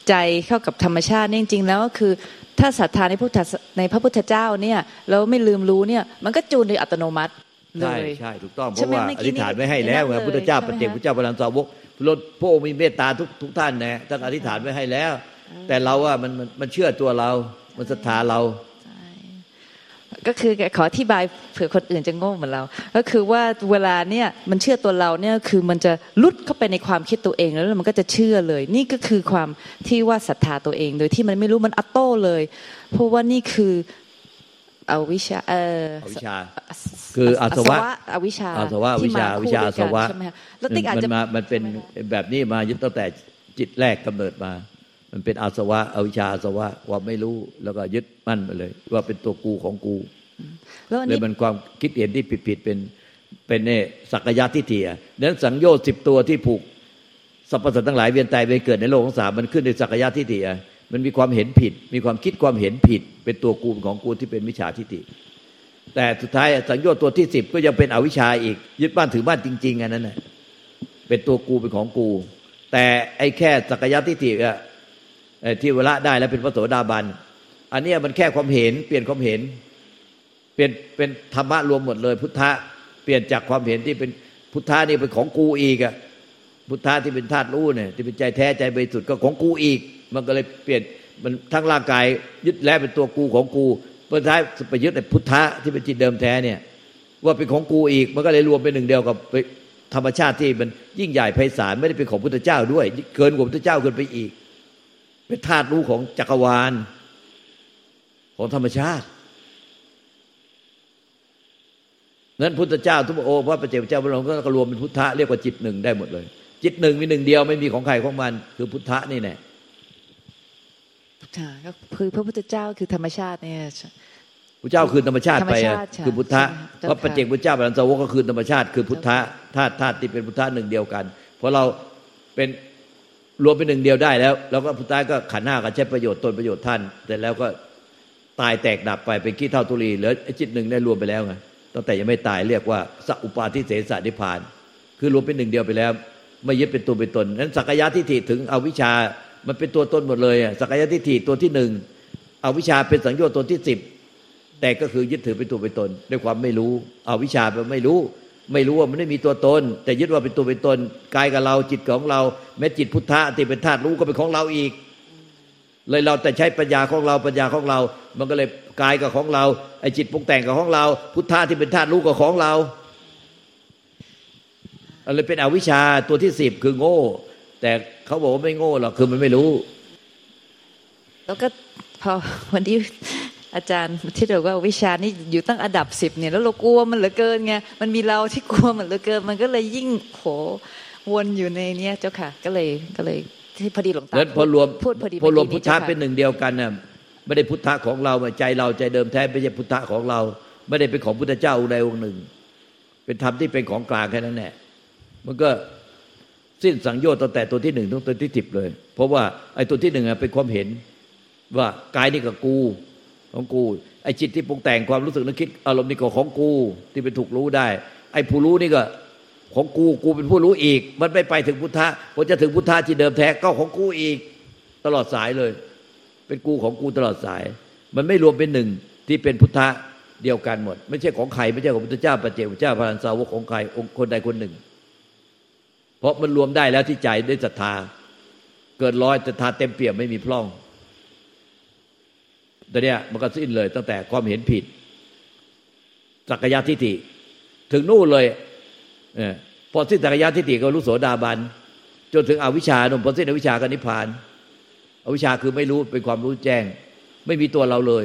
Speaker 1: ใจเข้ากับธรรมชาติเนี่ยจริง ๆ แล้วก็คือ ถ้าศรัทธาในพุทธศในพระพุทธเจ้าเนี่ยแล้วไม่ลืมรู้เนี่ย มันก็จูนโดยอัตโนมัติเล
Speaker 2: ใช่
Speaker 1: ย
Speaker 2: ใช่ถูกต้องเพ
Speaker 1: ใช่
Speaker 2: ราะ
Speaker 1: ไหม
Speaker 2: ว่า
Speaker 1: เมื่อ
Speaker 2: อ
Speaker 1: กี้
Speaker 2: ธิษฐานไว้ให้แล้ว
Speaker 1: นี่
Speaker 2: ไงพุทธเจ้า
Speaker 1: ใช่
Speaker 2: ป
Speaker 1: ไหม
Speaker 2: ฏิเจก
Speaker 1: คะ
Speaker 2: พุทธเจ้าพระลันสาวกพระพระองค์มีเมตตาทุกทุกท่านนะท่านอธิษฐานไว้ให้แล้ว แต่เราว่ามันมันมันเชื่อตัวเรา มันศรัทธาเรา
Speaker 1: ก็คือขออธิบายเผื่อคนอื่นจะโง่เหมือนเรา ก็คือว่าเวลาเนี่ยมันเชื่อตัวเราเนี่ยคือมันจะลุดเข้าไปในความคิดตัวเองแล้วมันก็จะเชื่อเลย นี่ก็คือความที่ว่าศรัทธาตัวเอง โดยที่มันไม่รู้มันอัตโต้เลยเพราะว่านี่คืออวิชชาเออ
Speaker 2: อวิชชา คืออาสวะ
Speaker 1: อวิชชา
Speaker 2: อาสวะวิชา
Speaker 1: ที่ม
Speaker 2: วิชา
Speaker 1: คู่
Speaker 2: อา
Speaker 1: ด้วย
Speaker 2: ส
Speaker 1: กัน
Speaker 2: วะ
Speaker 1: ใช่ไหมคะแล้วติ๊กอาจจะ
Speaker 2: มันมามันเป็นแบบนี้มายึดตั้งแต่จิตแรกกำเนิดมา มันเป็นอาสวะอวิชชาอาสวะความไม่รู้แล้วก็ยึดมั่นไปเลย ว่าเป็นตัวกูของกู
Speaker 1: แล้วอัน
Speaker 2: เลย
Speaker 1: นี้
Speaker 2: มันความคิดเห็นที่ผิดๆเป็นเป็นเนี่ยสักยะทิฏฐิอะดังนั้นสังโยชน์สิบตัวที่ผูกสรรพสัตว์ทั้งหลายเวียนตายไปเกิดในโลกของสามมันขึ้นในสักยะทิฏฐิอะมันมีความเห็นผิด มีความคิดความเห็นผิด เป็นตัวกูของกูที่เป็นมิจฉาทิฏฐิแต่สุดท้ายสังโยชน์ตัวที่สิบก็ยังเป็นอวิชชาอีก ยึดบ้านถือบ้านจริง ๆอันนั้นน่ะเป็นตัวกูเป็นของกู แต่ไอ้แค่สักยะทิฏฐิอะ ที่เวลาได้แล้วเป็นพระโสดาบัน อันนี้มันแค่ความเห็น เปลี่ยนความเห็น เปลี่ยนเป็นธรรมะรวมหมดเลย พุทธะเปลี่ยนจากความเห็นที่เป็นพุทธะนี่เป็นของกูอีกอะพุทธะที่เป็นธาตุรู้เนี่ยที่เป็นใจแท้ใจบริสุทธิ์ก็ของกูอีก มันก็เลยเปลี่ยนมันทั้งร่างกายยึดแล้วเป็นตัวกูของกูสุดท้ายไปยึดแต่พุทธะที่เป็นจิตเดิมแท้เนี่ย ว่าเป็นของกูอีก มันก็เลยรวมเป็นหนึ่งเดียวกับธรรมชาติที่มันยิ่งใหญ่ไพศาลไม่ได้เป็นของพุทธเจ้าด้วย เกินกว่าพุทธเจ้าเกินไปอีก เป็นธาตุรู้ของจักรวาล ของธรรมชาตินั้นพุทธเจ้าทุกพระองค์พระปเจกเจ้าพระองค์ก็รวมเป็นพุทธะเรียกว่าจิตหนึ่งได้หมดเลย จิตหนึ่งมีหนึ่งเดียวไม่มีของใครของมัน คือพุทธะนี่แน่
Speaker 1: ก็คือพระพุทธเจ้าคือธรรมชาติเนี่ย
Speaker 2: พระเจ้าคือธรรมชาติไปคือพุทธะเพราะปัจเจกพุทธเจ้าบรรสาวกก็คือธรรมชาติ คือพุทธะธาตุธาตุที่เป็นพุทธะหนึ่งเดียวกันเพราะเราเป็น รวมเป็นหนึ่งเดียวได้แล้ว แล้วก็พุทธะก็ขันห้าก็ใช้ประโยชน์ตนประโยชน์ท่านแต่แล้วก็ตายแตกดับไปเป็นขี้เท่าตุลีเหลือจิตหนึ่งได้รวมไปแล้วไงตั้งแต่ยังไม่ตายเรียกว่าสัอุปาทิเสสนิพาน คือรวมเป็นหนึ่งเดียวไปแล้ว ไม่ยึดเป็นตัวเป็นตนนั้นสักยะทิฏฐิถึงอวิชามันเป็นตัวตนหมดเลยสักยะทิฏฐิตัวที่หนึ่งอวิชาเป็นสังโยชน์ตัวที่สิบแต่ก็คือยึดถือเป็นตัวเป็นตน ด้วยความไม่รู้อวิชาไปไม่รู้ ไม่รู้ว่ามันไม่มีตัวตน แต่ยึดว่าเป็นตัวเป็นตนกายกับเราจิตของเรา แม้จิตพุทธะที่เป็นธาตุรู้ก็เป็นของเราอีก เลยเราแต่ใช้ปัญญาของเราปัญญาของเรา มันก็เลยกายกับของเราไอ้จิตปรุงแต่งกับของเรา พุทธะที่เป็นธาตุรู้กับของเราอะไรเป็นอวิชชาตัวที่สิบคือโง่ แต่เขาบอกว่าไม่โง่หรอกคือมันไม่รู้
Speaker 1: แล้วก็พอวันที่ อาจารย์ที่เราว่าวิชานี่อยู่ตั้งอันดับสิบเนี่ยแล้วเรากลัวมันเหลือเกินไงมันมีเราที่กลัวมันเหลือเกิน มันก็เลยยิ่งโหวนอยู่ในเนี้ยเจ้าค่ะ ก็เลยก็เลยที่พอดีหลวงตา
Speaker 2: แล้วพอรวมพูดพอดีพอรวมพุทธะเป็นหนึ่งเดียวกันน่ะไม่ได้พุทธะของเราใจเราใจเดิมแท้ไม่ใช่พุทธะของเรา ไม่ได้เป็นของพุทธเจ้าองค์ใดองค์หนึ่ง เป็นธรรมที่เป็นของกลางแค่นั้นแหละมันก็สิ้นสังโยชน์ตั้งแต่ตัวที่หนึ่งถึงตัวที่สิบเลย เพราะว่าไอ้ตัวที่หนึ่งเป็นความเห็นว่ากายนี่กับกู ของกูไอ้จิตที่ปรุงแต่งความรู้สึกนึกคิด อารมณ์นี่ก็ของกูที่เป็นถูกรู้ได้ ไอ้ผู้รู้นี่ก็ของกูกูเป็นผู้รู้อีก มันไม่ไปถึงพุทธะพอจะถึงพุทธะที่เดิมแท้ก็ของกูอีก ตลอดสายเลย เป็นกูของกูตลอดสาย มันไม่รวมเป็นหนึ่งที่เป็นพุทธะเดียวกันหมด ไม่ใช่ของใครไม่ใช่ของพุทธเจ้าปเจกพุทธเจ้าพระนันสาวกของใครองค์คนใดคนหนึ่ง เพราะมันรวมได้แล้วที่ใจได้ศรัทธา เกิดร้อยศรัทธาเต็มเปี่ยมไม่มีพร่อง ตัวเนี้ยมันก็สิ้นเลย ตั้งแต่ความเห็นผิดสักยะทิฏฐิถึงนู่นเลยเออพอสิ้นสักยะทิฏฐิก็รู้โสดาบัน จนถึงอวิชชาหนุ่มพอสิ้นอวิชชาก็นิพพาน อวิชชาคือไม่รู้เป็นความรู้แจ้ง ไม่มีตัวเราเลย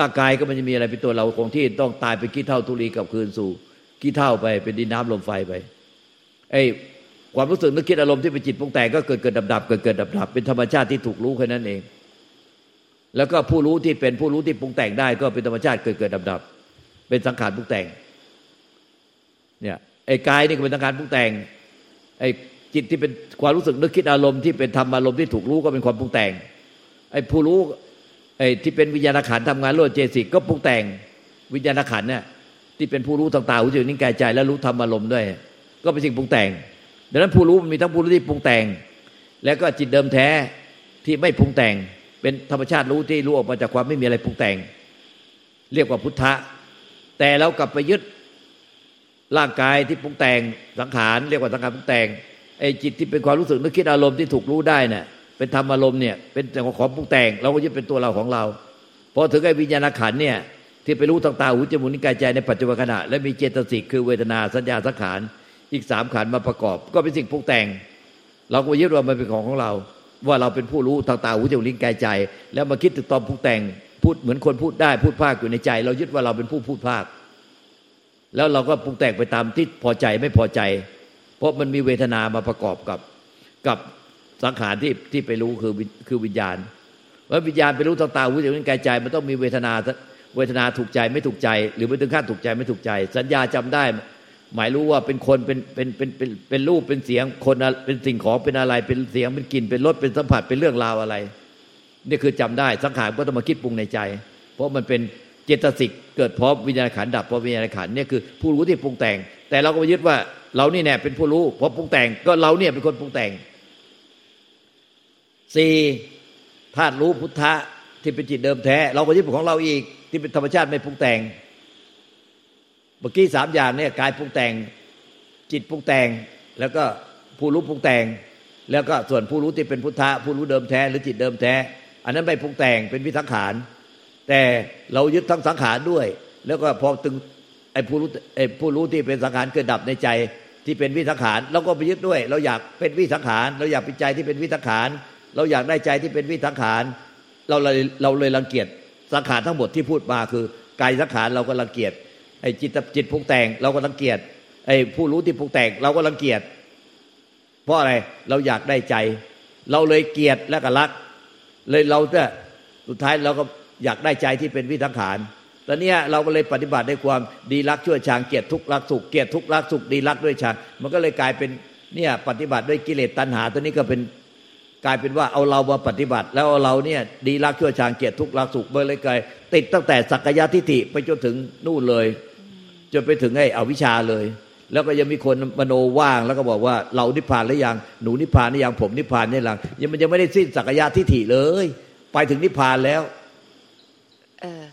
Speaker 2: ร่างกายก็มันจะมีอะไรเป็นตัวเราคงที่ต้องตายไปกี้เท่าทุลีกับคืนสู่กี้เท่าไปเป็นดินน้ำลมไฟไปไอ้ความรู้สึกนึกคิดอารมณ์ที่เป็นจิตปรุงแต่งก็เกิดเกิดดับดับเกิดเกิดดับดับเป็นธรรมชาติที่ถูกรู้แค่นั้นเอง แล้วก็ผู้รู้ที่เป็นผู้รู้ที่ปรุงแต่งได้ ก็เป็นธรรมชาติเกิดเกิดดับดับเป็นสังขารปรุงแต่ง เนี่ยไอ้กายนี่ก็เป็นสังขารปรุงแต่งไอ้จิตที่เป็นความรู้สึกนึกคิดอารมณ์ที่เป็นธรรมอารมณ์ที่ถูกรู้ก็เป็นความปรุงแต่งไอ้ผู้รู้ไอ้ที่เป็นวิญญาณขันทำงานร่วมเจสิกก็ปรุงแต่งวิญญาณขันเนี่ยที่เป็นผู้รู้ต่างๆหูจมูกนิ้วกายใจ และรู้ธรรมอารมณ์ด้วย ก็เป็นสิ่งปรุงแต่ง ดังนั้นผู้รู้มันมีทั้งผู้รู้ที่ปรุงแต่ง แล้วก็จิตเดิมแท้ที่ไม่ปรุงแต่ง เป็นธรรมชาติรู้ที่รู้ออกมาจากความไม่มีอะไรปรุงแต่ง เรียกว่าพุทธะ แต่เรากลับไปยึดร่างกายที่ปรุงแต่งสังขารเรียกว่าสังขารปรุงแต่งไอ้จิตที่เป็นความรู้สึกนึกคิดอารมณ์ที่ถูกรู้ได้เนี่ยเป็นธรรมอารมณ์เนี่ยเป็นของของปรุงแต่ง เราก็ยึดเป็นตัวเราของเราพอถึงไอ้วิญญาณขันเนี่ยที่ไปรู้ทางตาหูจมูกนิ้วกายใจในปัจจุบันขณะ และมีเจตสิกคือเวทนาสัญญาสังขารอีกสามขันมาประกอบ ก็เป็นสิ่งปรุงแต่ง เราก็ยึดว่ามันเป็นของของเรา ว่าเราเป็นผู้รู้ทางตาหูจมูกลิ้นกายใจ แล้วมาคิดถึงตอนผู้แต่งพูดเหมือนคนพูดได้พูดภาคอยู่ในใจ เรายึดว่าเราเป็นผู้พูดภาค แล้วเราก็ปรุงแต่งไปตามที่พอใจไม่พอใจ เพราะมันมีเวทนามาประกอบกับกับสังขารที่ที่ไปรู้คือคือวิญญาณว่าวิญญาณไปรู้ทางตาหูจมูกลิ้นกายใจ มันต้องมีเวทนาเวทนาถูกใจไม่ถูกใจ หรือไม่ถึงขั้นถูกใจไม่ถูกใจ สัญญาจำได้ หมายรู้ว่าเป็นคนเป็นเป็นเป็นเป็นเป็นรูปเป็นเสียงคนเป็นสิ่งของเป็นอะไร เป็นเสียงเป็นกลิ่นเป็นรสเป็นสัมผัสเป็นเรื่องราวอะไร นี่คือจำได้สังขารก็ต้องมาคิดปรุงในใจ เพราะมันเป็นเจตสิกเกิดพร้อมวิญญาณขันดับพร้อมวิญญาณขันเนี่ยคือผู้รู้ที่ปรุงแต่ง แต่เราก็ไปยึดว่าเรานี่แน่เป็นผู้รู้เพราะปรุงแต่งก็เราเนี่ยเป็นคนปรุงแต่งสี่ธาตุรู้พุทธะที่เป็นจิตเดิมแท้ เราก็ยึดของเราอีกที่เป็นธรรมชาติไม่ปรุงแต่ง มื่อกี้สามอย่างเนี่ยกายปรุงแต่ง จิตปรุงแต่ง แล้วก็ผู้รู้ปรุงแต่ง แล้วก็ส่วนผู้รู้ที่เป็นพุทธะผู้รู้เดิมแท้หรือจิตเดิมแท้ อันนั้นไม่ปรุงแต่งเป็นวิสังขาร แต่เรายึดทั้งสังขารด้วย แล้วก็พอตึงไอ้ผู้รู้ไอ้ผู้รู้ที่เป็นสังขารเกิดดับในใจที่เป็นวิสังขารเราก็ไปยึดด้วย เราอยากเป็นวิสังขาร เราอยากเป็นใจที่เป็นวิสังขาร เราอยากได้ใจที่เป็นวิสังขาร เราเลยเราเลยรังเกียจสังขารทั้งหมดที่พูดมาคือกายสังขารเราก็รังเกียจ อ้จิตจิตปรุงแต่ง เราก็รังเกียจไอ้ผู้รู้ที่ปรุงแต่ง เราก็รังเกียจเพราะอะไรเราอยากได้ใจ เราเลยเกียดและก็รัก เลยเราเนี่ยสุดท้ายเราก็อยากได้ใจที่เป็นวิสังขารตอนนี้เราก็เลยปฏิบัติด้ความดีรักชั่วชางเกียดทุกรักสุขเกียดทุกรักสุขดีรักด้วยชางมันก็เลยกลายเป็นเนี่ยปฏิบัติด้วยกิเลสตัณหา ตัวนี้ก็เป็นกลายเป็นว่าเอาเรามาปฏิบัติ แล้วเเราเนี่ยดีรักชั่วชางเกียดทุกรักสุขเบอร์เลยกลายติดตั้งแต่สักกายทิฏฐิไปจนถึงนู่นเลย จนไปถึงไอ้อวิชชาเลย แล้วก็ยังมีคนมโนว่าง แล้วก็บอกว่าเรานิพพานหรือยังหนูนิพพานหรือยังผมนิพพานนี่หลังยังมันยังไม่ได้สิ้นสักยะทิฏฐิเลย ไปถึงนิพพานแล้ว
Speaker 1: เออ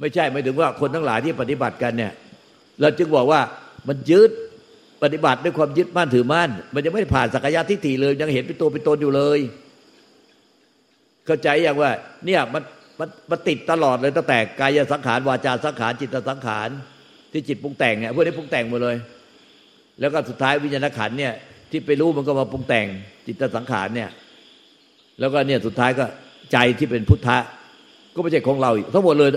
Speaker 2: ไม่ใช่หมายถึงว่าคนทั้งหลายที่ปฏิบัติกันเนี่ย เราจึงบอกว่ามันยึดปฏิบัติด้วยความยึดมั่นถือมั่น มันยังไม่ได้ผ่านสักยะทิฏฐิเลย ยังเห็นเป็นตัวเป็นตนอยู่เลย เข้าใจอย่างว่า เนี่ยมันมันมันติดตลอดเลยตั้งแต่กายสังขารวาจาสังขารจิตสังขาร ที่จิตปรุงแต่งเนี่ยพวกนี้ปรุงแต่งหมดเลย แล้วก็สุดท้ายวิญญาณขันเนี่ย ที่ไปรู้มันก็มาปรุงแต่งจิตสังขารเนี่ย แล้วก็เนี่ยสุดท้ายก็ใจที่เป็นพุทธะก็ไม่ใช่ของเราทั้งหมดเลย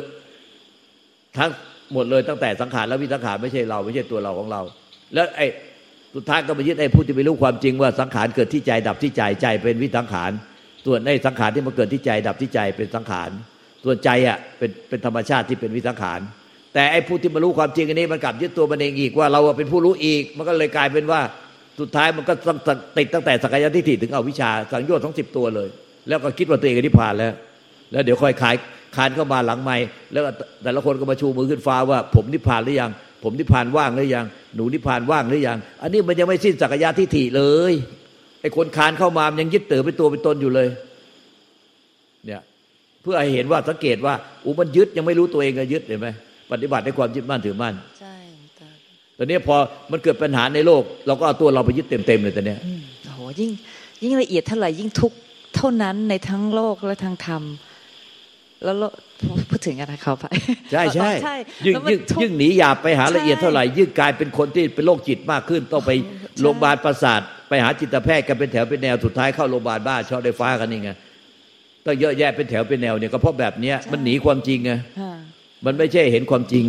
Speaker 2: ทั้งหมดเลยตั้งแต่สังขารและวิสังขารไม่ใช่เรา ไม่ใช่ตัวเราของเรา แล้วไอ้สุดท้ายก็มายึดไอ้ผู้ที่ไปรู้ความจริงว่าสังขารเกิดที่ใจดับที่ใจใจเป็นวิสังขารส่วนไอ้สังขารที่มาเกิดที่ใจดับที่ใจเป็นสังขารส่วนใจอะเป็นเป็นธรรมชาติที่เป็นวิสังขาร แต่ไอ้ผู้ที่มารู้ความจริงอันนี้มันกลับยึดตัวมันเองอีกว่าเราเป็นผู้รู้อีก มันก็เลยกลายเป็นว่าสุดท้ายมันก็ติดตั้งแต่สักยทิฏฐิถึงเอาวิชาสังโยชน์ทั้งสิบตัวเลย แล้วก็คิดว่าตัวเองนิพพานแล้ว แล้วเดี๋ยวค่อยขายคานเข้ามาหลังไม่แล้วแต่ละคนก็มาชูมือขึ้นฟ้าว่า ผมนิพพานหรือยัง ผมนิพพานว่างหรือยัง หนูนิพพานว่างหรือยัง อันนี้มันยังไม่สิ้นสักยะทิฏฐิเลยไอ้คนคานเข้ามามันยังยึดเต๋อเป็นตัวเป็นตนอยู่เลยเนี่ยเพื่อให้เห็นว่าสังเกตว่าอูมันยึดยังไม่รู้ตัวเองก็ยึดเห็นไหม ปฏิบัติในความยึดมั่นถือมั่น
Speaker 1: ใช่ตา
Speaker 2: ตอนนี้พอมันเกิดปัญหาในโลก เราก็เอาตัวเราไปยึดเต็มๆเลยตอนเนี้ย
Speaker 1: อืมโอ้โหยิ่งยิ่งละเอียดเท่าไหร่ยิ่งทุกข์เท่านั้นในทั้งโลกและทางธรรมแล้วโลกพูดถึงอะไรเขาไป
Speaker 2: ใช่ใช่
Speaker 1: ใช่
Speaker 2: ยิ่ง
Speaker 1: แล้วมัน
Speaker 2: ยิ่ง
Speaker 1: ทุกข์
Speaker 2: ยิ่งหนีหยาบไปหาละเอียด
Speaker 1: ใช่
Speaker 2: เท่าไหร่ยิ่งกลายเป็นคนที่เป็นโรคจิตมากขึ้น ต้องไป
Speaker 1: ใช่
Speaker 2: โรงพยาบาลประสาท ไปหาจิตแพทย์กันเป็นแถวเป็นแนวสุดท้ายเข้าโรงพยาบาลบ้าชอบได้ฟ้ากันนี่ไงต้องเยอะแยะเป็นแถวเป็นแนวเนี่ยก็เพราะแบบเนี้ยมันหนีความจริงไง
Speaker 1: ค่ะ
Speaker 2: มันไม่ใช่เห็นความจริง